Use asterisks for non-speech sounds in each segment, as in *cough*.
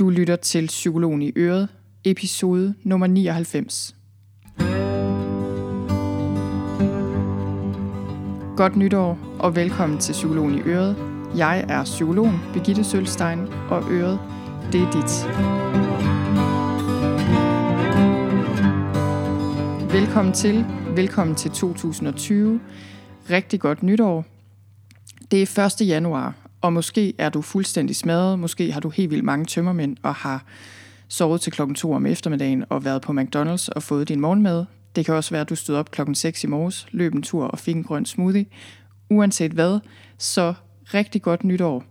Du lytter til Psykologen i Øret, episode nummer 99. Godt nytår og velkommen til Psykologen i Øret. Jeg er psykologen Birgitte Sølstein, og Øret, det er dit. Velkommen til, velkommen til 2020. Rigtig godt nytår. Det er 1. januar, og måske er du fuldstændig smadret, måske har du helt vildt mange tømmermænd og har sovet til klokken 2 om eftermiddagen og været på McDonald's og fået din morgenmad. Det kan også være, at du stod op klokken 6 i morges, løb en tur og fik en grøn smoothie. Uanset hvad, så rigtig godt nytår.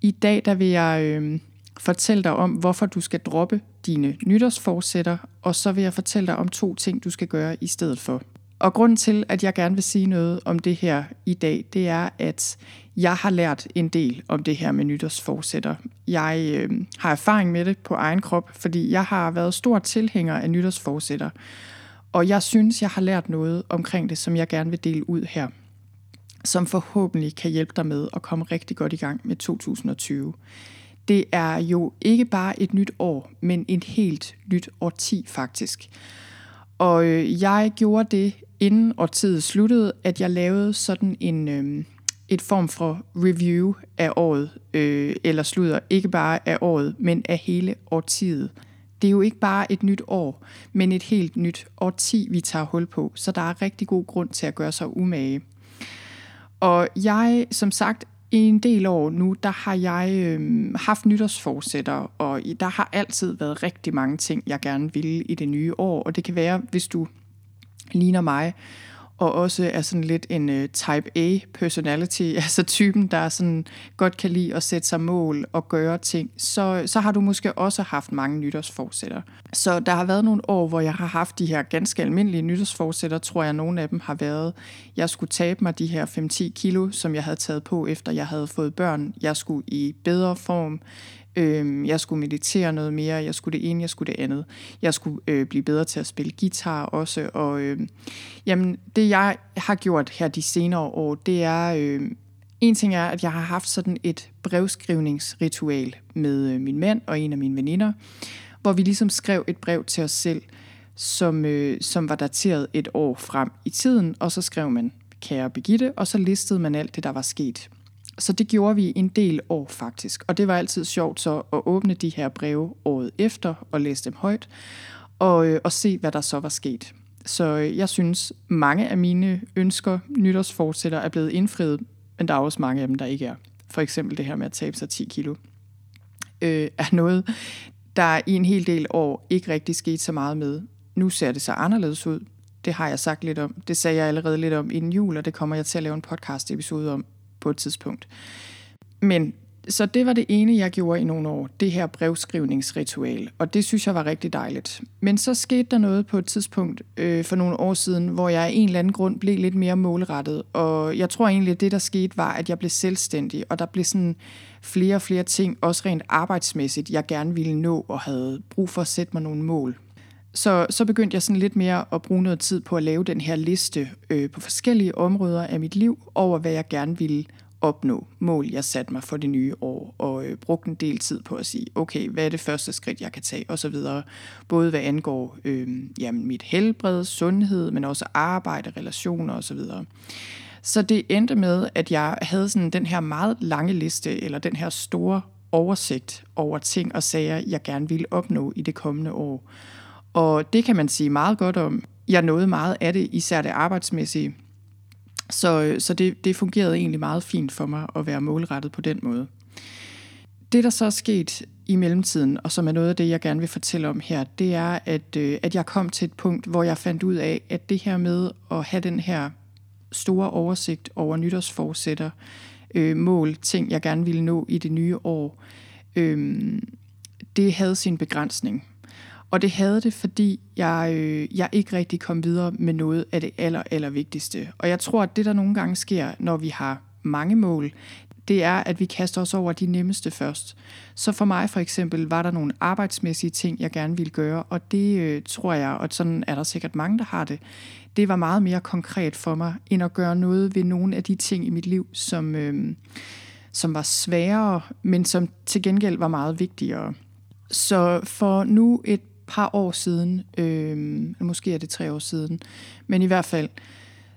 I dag der vil jeg øh, fortælle dig om, hvorfor du skal droppe dine nytårsforsætter, og så vil jeg fortælle dig om to ting, du skal gøre i stedet for. Og grunden til, at jeg gerne vil sige noget om det her i dag, det er, at jeg har lært en del om det her med nytårsforsætter. Jeg øh, har erfaring med det på egen krop, fordi jeg har været stor tilhænger af nytårsforsætter. Og jeg synes, jeg har lært noget omkring det, som jeg gerne vil dele ud her. Som forhåbentlig kan hjælpe dig med at komme rigtig godt i gang med 2020. Det er jo ikke bare et nyt år, men et helt nyt årti faktisk. Og øh, jeg gjorde det inden årtiet sluttede, at jeg lavede sådan en øh, et form for review af året, øh, eller slutter ikke bare af året, men af hele årtiet. Det er jo ikke bare et nyt år, men et helt nyt årti, vi tager hul på, så der er rigtig god grund til at gøre sig umage. Og jeg, som sagt, i en del år nu, der har jeg øh, haft nytårsforsætter, og der har altid været rigtig mange ting, jeg gerne ville i det nye år. Og det kan være, hvis du ligner mig, og også er sådan lidt en uh, type A personality, *laughs* altså typen, der sådan godt kan lide at sætte sig mål og gøre ting, så, så har du måske også haft mange nytårsforsætter. Så der har været nogle år, hvor jeg har haft de her ganske almindelige nytårsforsætter, tror jeg, nogle af dem har været, jeg skulle tabe mig de her 5-10 kilo, som jeg havde taget på, efter jeg havde fået børn. Jeg skulle i bedre form. Øh, jeg skulle meditere noget mere, jeg skulle det ene, jeg skulle det andet. Jeg skulle øh, blive bedre til at spille guitar også. Og øh, jamen, det jeg har gjort her de senere år, det er... Øh, en ting er, at jeg har haft sådan et brevskrivningsritual med øh, min mand og en af mine veninder, hvor vi ligesom skrev et brev til os selv, som, øh, som var dateret et år frem i tiden, og så skrev man, kære Begitte, og så listede man alt det, der var sket. Så det gjorde vi en del år faktisk, og det var altid sjovt så at åbne de her breve året efter og læse dem højt, og, øh, og se, hvad der så var sket. Så øh, jeg synes, mange af mine ønsker, nytårsfortsætter, er blevet indfriet, men der er også mange af dem, der ikke er. For eksempel det her med at tabe sig 10 kilo, øh, er noget, der i en hel del år ikke rigtig skete så meget med. Nu ser det så anderledes ud. Det har jeg sagt lidt om. Det sagde jeg allerede lidt om inden jul, og det kommer jeg til at lave en podcast episode om på et tidspunkt. Men så det var det ene, jeg gjorde i nogle år, det her brevskrivningsritual, og det synes jeg var rigtig dejligt. Men så skete der noget på et tidspunkt øh, for nogle år siden, hvor jeg af en eller anden grund blev lidt mere målrettet, og jeg tror egentlig, at det der skete var, at jeg blev selvstændig, og der blev sådan flere og flere ting, også rent arbejdsmæssigt, jeg gerne ville nå og havde brug for at sætte mig nogle mål. Så, så begyndte jeg sådan lidt mere at bruge noget tid på at lave den her liste øh, på forskellige områder af mit liv over, hvad jeg gerne ville opnå mål, jeg satte mig for det nye år, og øh, brugte en del tid på at sige, okay, hvad er det første skridt, jeg kan tage, og så videre. Både hvad angår øh, jamen, mit helbred, sundhed, men også arbejde, relationer og så videre. Så det endte med, at jeg havde sådan den her meget lange liste, eller den her store oversigt over ting og sager, jeg gerne ville opnå i det kommende år. Og det kan man sige meget godt om. Jeg nåede meget af det, især det arbejdsmæssige. Så, så det, det fungerede egentlig meget fint for mig at være målrettet på den måde. Det, der så er sket i mellemtiden, og som er noget af det, jeg gerne vil fortælle om her, det er, at, øh, at jeg kom til et punkt, hvor jeg fandt ud af, at det her med at have den her store oversigt over nytårsforsætter, øh, mål, ting, jeg gerne ville nå i det nye år, øh, det havde sin begrænsning. Og det havde det, fordi jeg, øh, jeg ikke rigtig kom videre med noget af det aller, aller vigtigste. Og jeg tror, at det, der nogle gange sker, når vi har mange mål, det er, at vi kaster os over de nemmeste først. Så for mig for eksempel var der nogle arbejdsmæssige ting, jeg gerne ville gøre, og det øh, tror jeg, og sådan er der sikkert mange, der har det, det var meget mere konkret for mig, end at gøre noget ved nogle af de ting i mit liv, som, øh, som var sværere, men som til gengæld var meget vigtigere. Så for nu et par år siden, øh, måske er det tre år siden, men i hvert fald,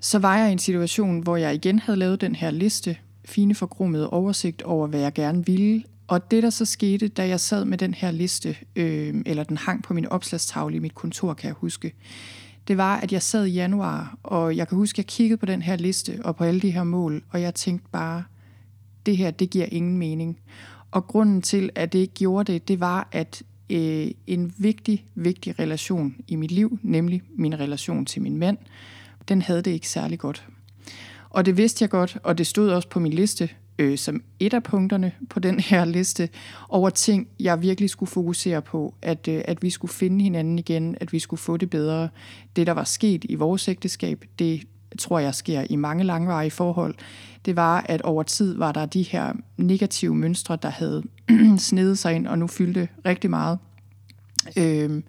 så var jeg i en situation, hvor jeg igen havde lavet den her liste, fine forgrummede oversigt over, hvad jeg gerne ville. Og det, der så skete, da jeg sad med den her liste, øh, eller den hang på min opslagstavle i mit kontor, kan jeg huske, det var, at jeg sad i januar, og jeg kan huske, at jeg kiggede på den her liste og på alle de her mål, og jeg tænkte bare, det her, det giver ingen mening. Og grunden til, at det ikke gjorde det, det var, at øh, en vigtig, vigtig relation i mit liv, nemlig min relation til min mand, den havde det ikke særlig godt. Og det vidste jeg godt, og det stod også på min liste øh, som et af punkterne på den *laughs* her liste over ting, jeg virkelig skulle fokusere på, at, øh, at vi skulle finde hinanden igen, at vi skulle få det bedre. Det, der var sket i vores ægteskab, det tror jeg sker i mange langvarige forhold, det var, at over tid var der de her negative mønstre, der havde *clears throat* snedet sig ind og nu fyldte rigtig meget. Øh,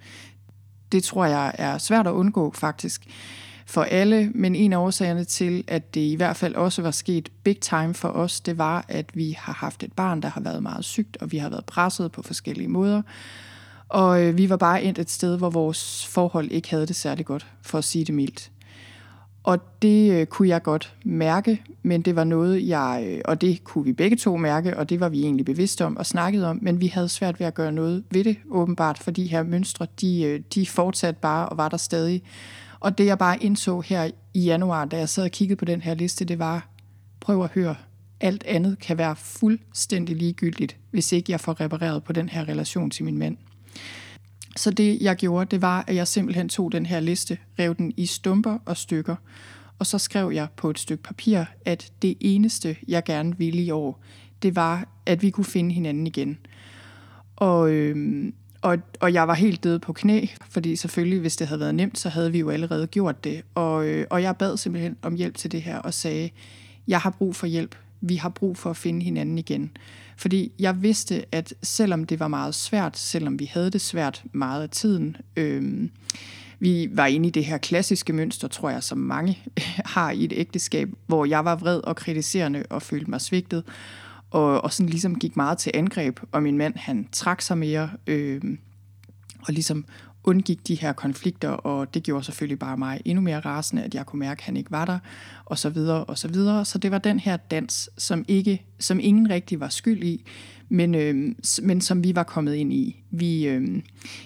det tror jeg er svært at undgå faktisk for alle, men en af årsagerne til, at det i hvert fald også var sket big time for os, det var, at vi har haft et barn, der har været meget sygt, og vi har været presset på forskellige måder. Og øh, vi var bare endt et sted, hvor vores forhold ikke havde det særlig godt, for at sige det mildt. Og det øh, kunne jeg godt mærke, men det var noget, jeg, øh, og det kunne vi begge to mærke, og det var vi egentlig bevidste om og snakket om, men vi havde svært ved at gøre noget ved det, åbenbart, for de her mønstre, de, øh, de fortsatte bare og var der stadig. Og det jeg bare indså her i januar, da jeg sad og kiggede på den her liste, det var, prøv at høre, alt andet kan være fuldstændig ligegyldigt, hvis ikke jeg får repareret på den her relation til min mand. Så det jeg gjorde, det var, at jeg simpelthen tog den her liste, rev den i stumper og stykker, og så skrev jeg på et stykke papir, at det eneste, jeg gerne ville i år, det var, at vi kunne finde hinanden igen. Og, øhm, og, og jeg var helt død på knæ, fordi selvfølgelig, hvis det havde været nemt, så havde vi jo allerede gjort det. Og, øh, og jeg bad simpelthen om hjælp til det her og sagde, jeg har brug for hjælp. Vi har brug for at finde hinanden igen. Fordi jeg vidste, at selvom det var meget svært, selvom vi havde det svært meget af tiden, øh, vi var inde i det her klassiske mønster, tror jeg, som mange *laughs* har i et ægteskab, hvor jeg var vred og kritiserende og følte mig svigtet og, og sådan ligesom gik meget til angreb, og min mand han trak sig mere, øh, og ligesom undgik de her konflikter, og det gjorde selvfølgelig bare mig endnu mere rasende, at jeg kunne mærke, at han ikke var der, og så videre, og så videre. Så det var den her dans, som, ikke, som ingen rigtig var skyld i, men, øh, men som vi var kommet ind i. Vi, øh,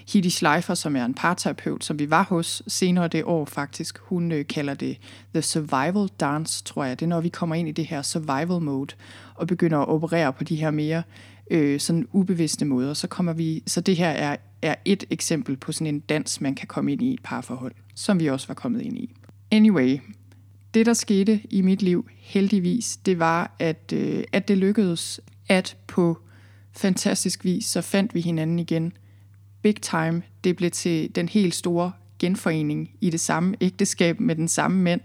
Hidi Schleifer, som er en parterapeut, som vi var hos senere det år faktisk, hun øh, kalder det the survival dance, tror jeg. Det er, når vi kommer ind i det her survival mode, og begynder at operere på de her mere øh, sådan ubevidste måder, så kommer vi, så det her er, er et eksempel på sådan en dans, man kan komme ind i et parforhold, som vi også var kommet ind i. Anyway, det der skete i mit liv, heldigvis, det var, at, øh, at det lykkedes, at på fantastisk vis, så fandt vi hinanden igen. Big time. Det blev til den helt store genforening i det samme ægteskab med den samme mænd.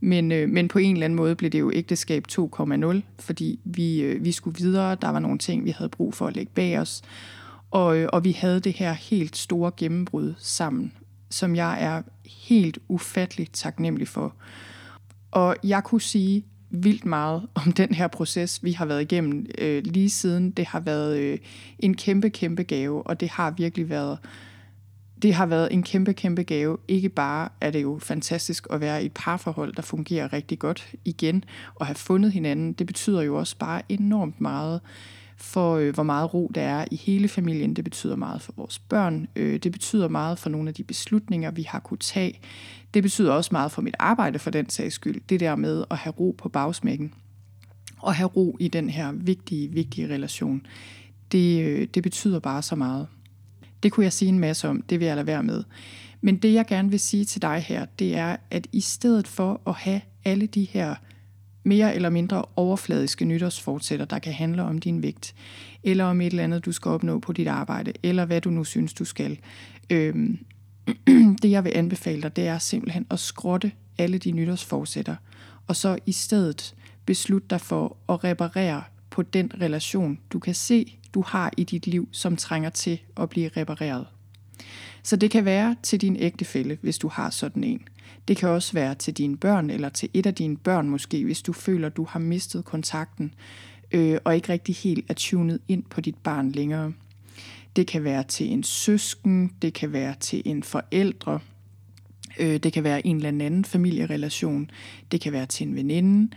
Men, øh, men på en eller anden måde blev det jo ægteskab 2,0, fordi vi, øh, vi skulle videre. Der var nogle ting, vi havde brug for at lægge bag os. Og, øh, og vi havde det her helt store gennembrud sammen, som jeg er helt ufatteligt taknemmelig for. Og jeg kunne sige vildt meget *laughs* om den her proces, vi har været igennem øh, lige siden. Det har været øh, en kæmpe, kæmpe gave, og det har virkelig været det har været en kæmpe, kæmpe gave. Ikke bare er det jo fantastisk at være i et parforhold, der fungerer rigtig godt igen, og have fundet hinanden. Det betyder jo også bare enormt meget for, øh, hvor meget ro der er i hele familien. Det betyder meget for vores børn. Øh, det betyder meget for nogle af de beslutninger, vi har kunne tage. Det betyder også meget for mit arbejde for den sags skyld. Det der med at have ro på bagsmækken. Og have ro i den her vigtige, vigtige relation. Det, øh, det betyder bare så meget. Det kunne jeg sige en masse om, det vil jeg lade være med. Men det jeg gerne vil sige til dig her, det er, at i stedet for at have alle de her mere eller mindre overfladiske nytårsfortsætter, der kan handle om din vægt, eller om et eller andet, du skal opnå på dit arbejde, eller hvad du nu synes, du skal. Øhm, *clears throat* det jeg vil anbefale dig, det er simpelthen at skrotte alle de nytårsforsætter, og så i stedet beslutte dig for at reparere på den relation, du kan se, du har i dit liv, som trænger til at blive repareret. Så det kan være til din ægtefælle, hvis du har sådan en. Det kan også være til dine børn, eller til et af dine børn måske, hvis du føler, du har mistet kontakten, øh, og ikke rigtig helt er tunet ind på dit barn længere. Det kan være til en søsken, det kan være til en forældre, øh, det kan være en eller anden familierelation, det kan være til en veninde,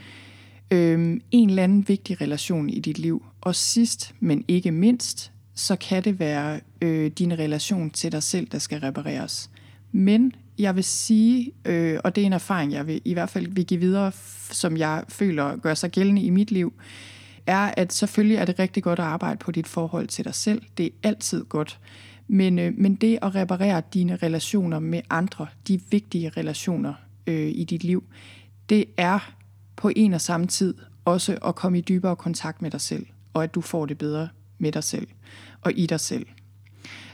øh, en eller anden vigtig relation i dit liv. Og sidst, men ikke mindst, så kan det være øh, din relation til dig selv, der skal repareres. Men jeg vil sige, øh, og det er en erfaring, jeg vil, i hvert fald vil give videre, som jeg føler gør sig gældende i mit liv, er, at selvfølgelig er det rigtig godt at arbejde på dit forhold til dig selv. Det er altid godt. Men, øh, men det at reparere dine relationer med andre, de vigtige relationer øh, i dit liv, det er på en og samme tid også at komme i dybere kontakt med dig selv, og at du får det bedre med dig selv og i dig selv.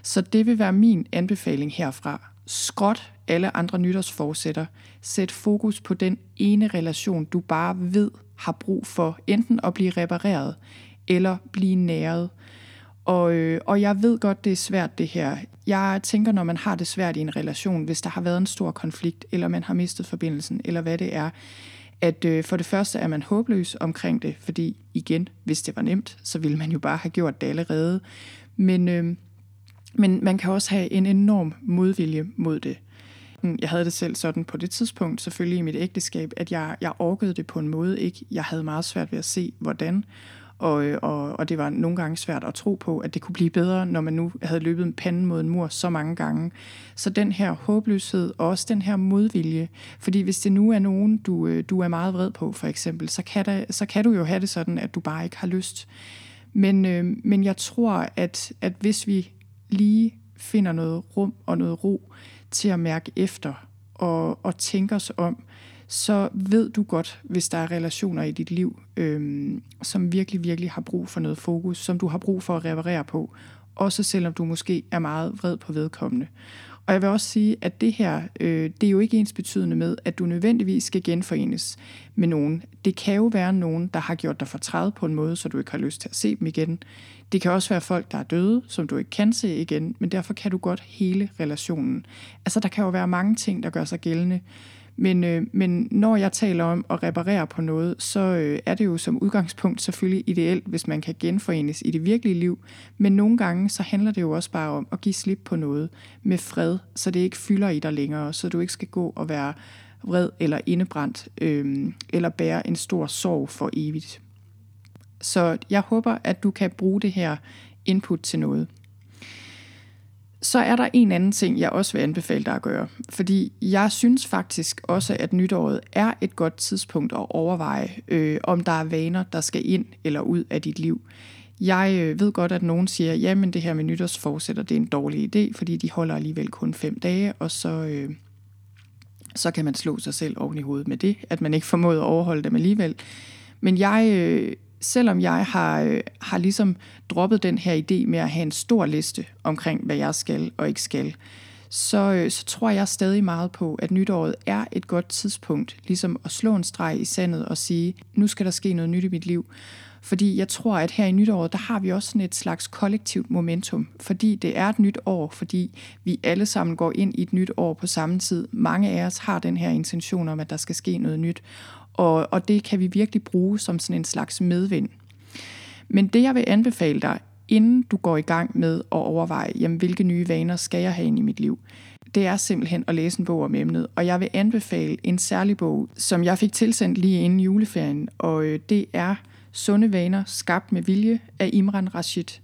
Så det vil være min anbefaling herfra. Skråt alle andre nytårsforsætter. Sæt fokus på den ene relation, du bare ved har brug for enten at blive repareret eller blive næret. Og, øh, og jeg ved godt, det er svært det her. Jeg tænker, når man har det svært i en relation, hvis der har været en stor konflikt, eller man har mistet forbindelsen, eller hvad det er, at øh, for det første er man håbløs omkring det, fordi igen, hvis det var nemt, så ville man jo bare have gjort det allerede. Men, øh, men man kan også have en enorm modvilje mod det. Mm, jeg havde det selv sådan på det tidspunkt, selvfølgelig i mit ægteskab, at jeg, jeg orkede det på en måde ikke. Jeg havde meget svært ved at se, hvordan. Og, øh, og, og det var nogle gange svært at tro på, at det kunne blive bedre, når man nu havde løbet panden mod en mur så mange gange. Så den her håbløshed og også den her modvilje, fordi hvis det nu er nogen, du, øh, du er meget vred på for eksempel, så kan, der, så kan du jo have det sådan, at du bare ikke har lyst. Men, øh, men jeg tror, at, at hvis vi lige finder noget rum og noget ro til at mærke efter og, og tænke os om, så ved du godt, hvis der er relationer i dit liv, øhm, som virkelig, virkelig har brug for noget fokus, som du har brug for at reparere på, også selvom du måske er meget vred på vedkommende. Og jeg vil også sige, at det her, øh, det er jo ikke ens betydende med, at du nødvendigvis skal genforenes med nogen. Det kan jo være nogen, der har gjort dig fortræd på en måde, så du ikke har lyst til at se dem igen. Det kan også være folk, der er døde, som du ikke kan se igen, men derfor kan du godt hele relationen. Altså, der kan jo være mange ting, der gør sig gældende. Men, øh, men når jeg taler om at reparere på noget, så øh, er det jo som udgangspunkt selvfølgelig ideelt, hvis man kan genforenes i det virkelige liv. Men nogle gange, så handler det jo også bare om at give slip på noget med fred, så det ikke fylder i dig længere, så du ikke skal gå og være vred eller indebrændt, øh, eller bære en stor sorg for evigt. Så jeg håber, at du kan bruge det her input til noget. Så er der en anden ting, jeg også vil anbefale dig at gøre. Fordi jeg synes faktisk også, at nytåret er et godt tidspunkt at overveje, øh, om der er vaner, der skal ind eller ud af dit liv. Jeg øh, ved godt, at nogen siger, jamen det her med nytårsforsætter, det er en dårlig idé, fordi de holder alligevel kun fem dage, og så, øh, så kan man slå sig selv oven i hovedet med det, at man ikke formåede at overholde dem alligevel. Men jeg, øh, selvom jeg har, øh, har ligesom droppet den her idé med at have en stor liste omkring, hvad jeg skal og ikke skal, så, øh, så tror jeg stadig meget på, at nytåret er et godt tidspunkt, ligesom at slå en streg i sandet og sige, nu skal der ske noget nyt i mit liv. Fordi jeg tror, at her i nytåret, der har vi også sådan et slags kollektivt momentum. Fordi det er et nyt år, fordi vi alle sammen går ind i et nyt år på samme tid. Mange af os har den her intention om, at der skal ske noget nyt. Og, og det kan vi virkelig bruge som sådan en slags medvind. Men det jeg vil anbefale dig, inden du går i gang med at overveje, jamen, hvilke nye vaner skal jeg have ind i mit liv, det er simpelthen at læse en bog om emnet. Og jeg vil anbefale en særlig bog, som jeg fik tilsendt lige inden juleferien, og øh, det er Sunde vaner skabt med vilje af Imran Rashid.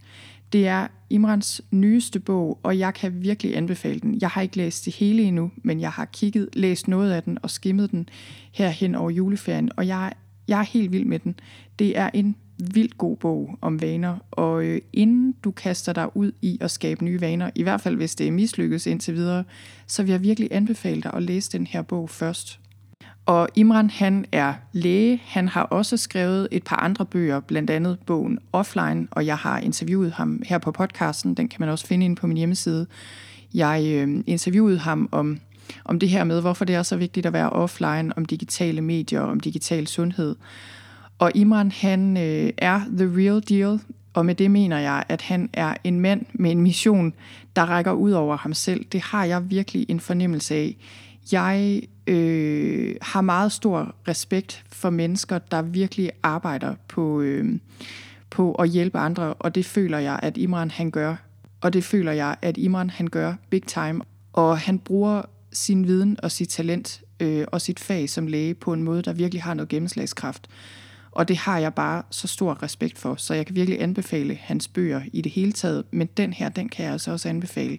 Det er Imrans nyeste bog, og jeg kan virkelig anbefale den. Jeg har ikke læst det hele endnu, men jeg har kigget, læst noget af den og skimmet den her hen over juleferien, og jeg, jeg er helt vild med den. Det er en vildt god bog om vaner, og øh, inden du kaster dig ud i at skabe nye vaner, i hvert fald hvis det er mislykkes indtil videre, så vil jeg virkelig anbefale dig at læse den her bog først. Og Imran, han er læge. Han har også skrevet et par andre bøger, blandt andet bogen Offline, og jeg har interviewet ham her på podcasten. Den kan man også finde inde på min hjemmeside. Jeg øh, interviewede ham om, om det her med, hvorfor det er så vigtigt at være offline, om digitale medier, om digital sundhed. Og Imran, han øh, er the real deal, og med det mener jeg, at han er en mand med en mission, der rækker ud over ham selv. Det har jeg virkelig en fornemmelse af. Jeg øh, har meget stor respekt for mennesker, der virkelig arbejder på, øh, på at hjælpe andre, og det føler jeg, at Imran han gør Og det føler jeg, at Imran han gør big time. Og han bruger sin viden og sit talent øh, og sit fag som læge på en måde, der virkelig har noget gennemslagskraft. Og det har jeg bare så stor respekt for, så jeg kan virkelig anbefale hans bøger i det hele taget. Men den her, den kan jeg altså også anbefale.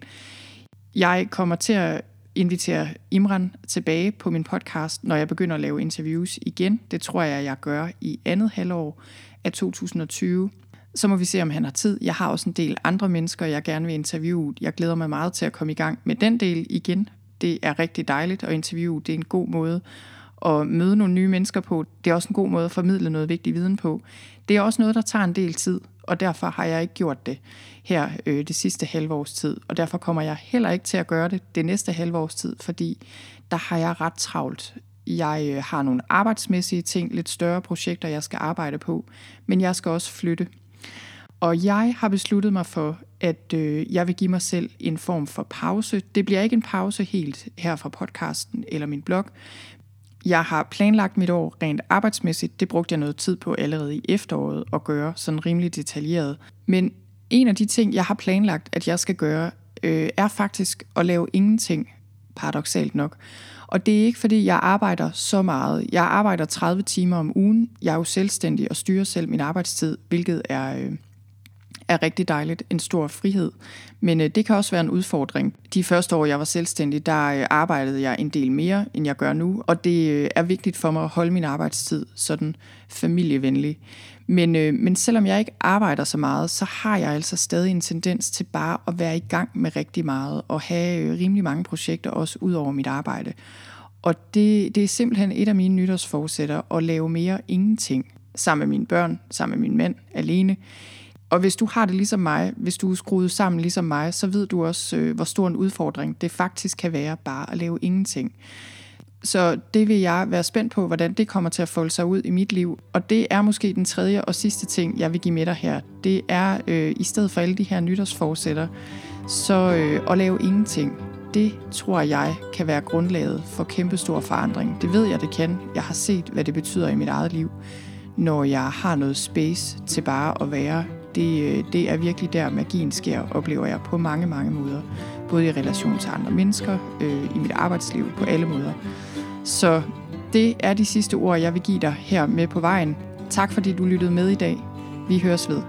Jeg kommer til at invitere Imran tilbage på min podcast, når jeg begynder at lave interviews igen. Det tror jeg, jeg gør i andet halvår af 2020. Så må vi se, om han har tid. Jeg har også en del andre mennesker, jeg gerne vil interviewe. Jeg glæder mig meget til at komme i gang med den del igen. Det er rigtig dejligt at interviewe. Det er en god måde at møde nogle nye mennesker på. Det er også en god måde at formidle noget vigtig viden på. Det er også noget, der tager en del tid, og derfor har jeg ikke gjort det her øh, det sidste halve års tid. Og derfor kommer jeg heller ikke til at gøre det det næste halve års tid, fordi der har jeg ret travlt. Jeg øh, har nogle arbejdsmæssige ting, lidt større projekter, jeg skal arbejde på, men jeg skal også flytte. Og jeg har besluttet mig for, at øh, jeg vil give mig selv en form for pause. Det bliver ikke en pause helt her fra podcasten eller min blog, jeg har planlagt mit år rent arbejdsmæssigt. Det brugte jeg noget tid på allerede i efteråret at gøre, sådan rimelig detaljeret. Men en af de ting, jeg har planlagt, at jeg skal gøre, øh, er faktisk at lave ingenting, paradoxalt nok. Og det er ikke, fordi jeg arbejder så meget. Jeg arbejder 30 timer om ugen. Jeg er jo selvstændig og styrer selv min arbejdstid, hvilket er... Øh, er rigtig dejligt, en stor frihed. Men øh, det kan også være en udfordring. De første år, jeg var selvstændig, der øh, arbejdede jeg en del mere, end jeg gør nu. Og det øh, er vigtigt for mig at holde min arbejdstid sådan familievenlig. Men, øh, men selvom jeg ikke arbejder så meget, så har jeg altså stadig en tendens til bare at være i gang med rigtig meget og have øh, rimelig mange projekter også ud over mit arbejde. Og det, det er simpelthen et af mine nytårsforsætter at lave mere ingenting sammen med mine børn, sammen med min mand, alene. Og hvis du har det ligesom mig, hvis du er skruet sammen ligesom mig, så ved du også, øh, hvor stor en udfordring det faktisk kan være bare at lave ingenting. Så det vil jeg være spændt på, hvordan det kommer til at folde sig ud i mit liv. Og det er måske den tredje og sidste ting, jeg vil give med dig her. Det er, øh, i stedet for alle de her nytårsforsætter, så øh, at lave ingenting. Det tror jeg kan være grundlaget for kæmpestor forandring. Det ved jeg, det kan. Jeg har set, hvad det betyder i mit eget liv, når jeg har noget space til bare at være det, øh, det er virkelig der, magien sker, oplever jeg på mange, mange måder. Både i relation til andre mennesker, øh, i mit arbejdsliv, på alle måder. Så det er de sidste ord, jeg vil give dig her med på vejen. Tak fordi du lyttede med i dag. Vi høres ved.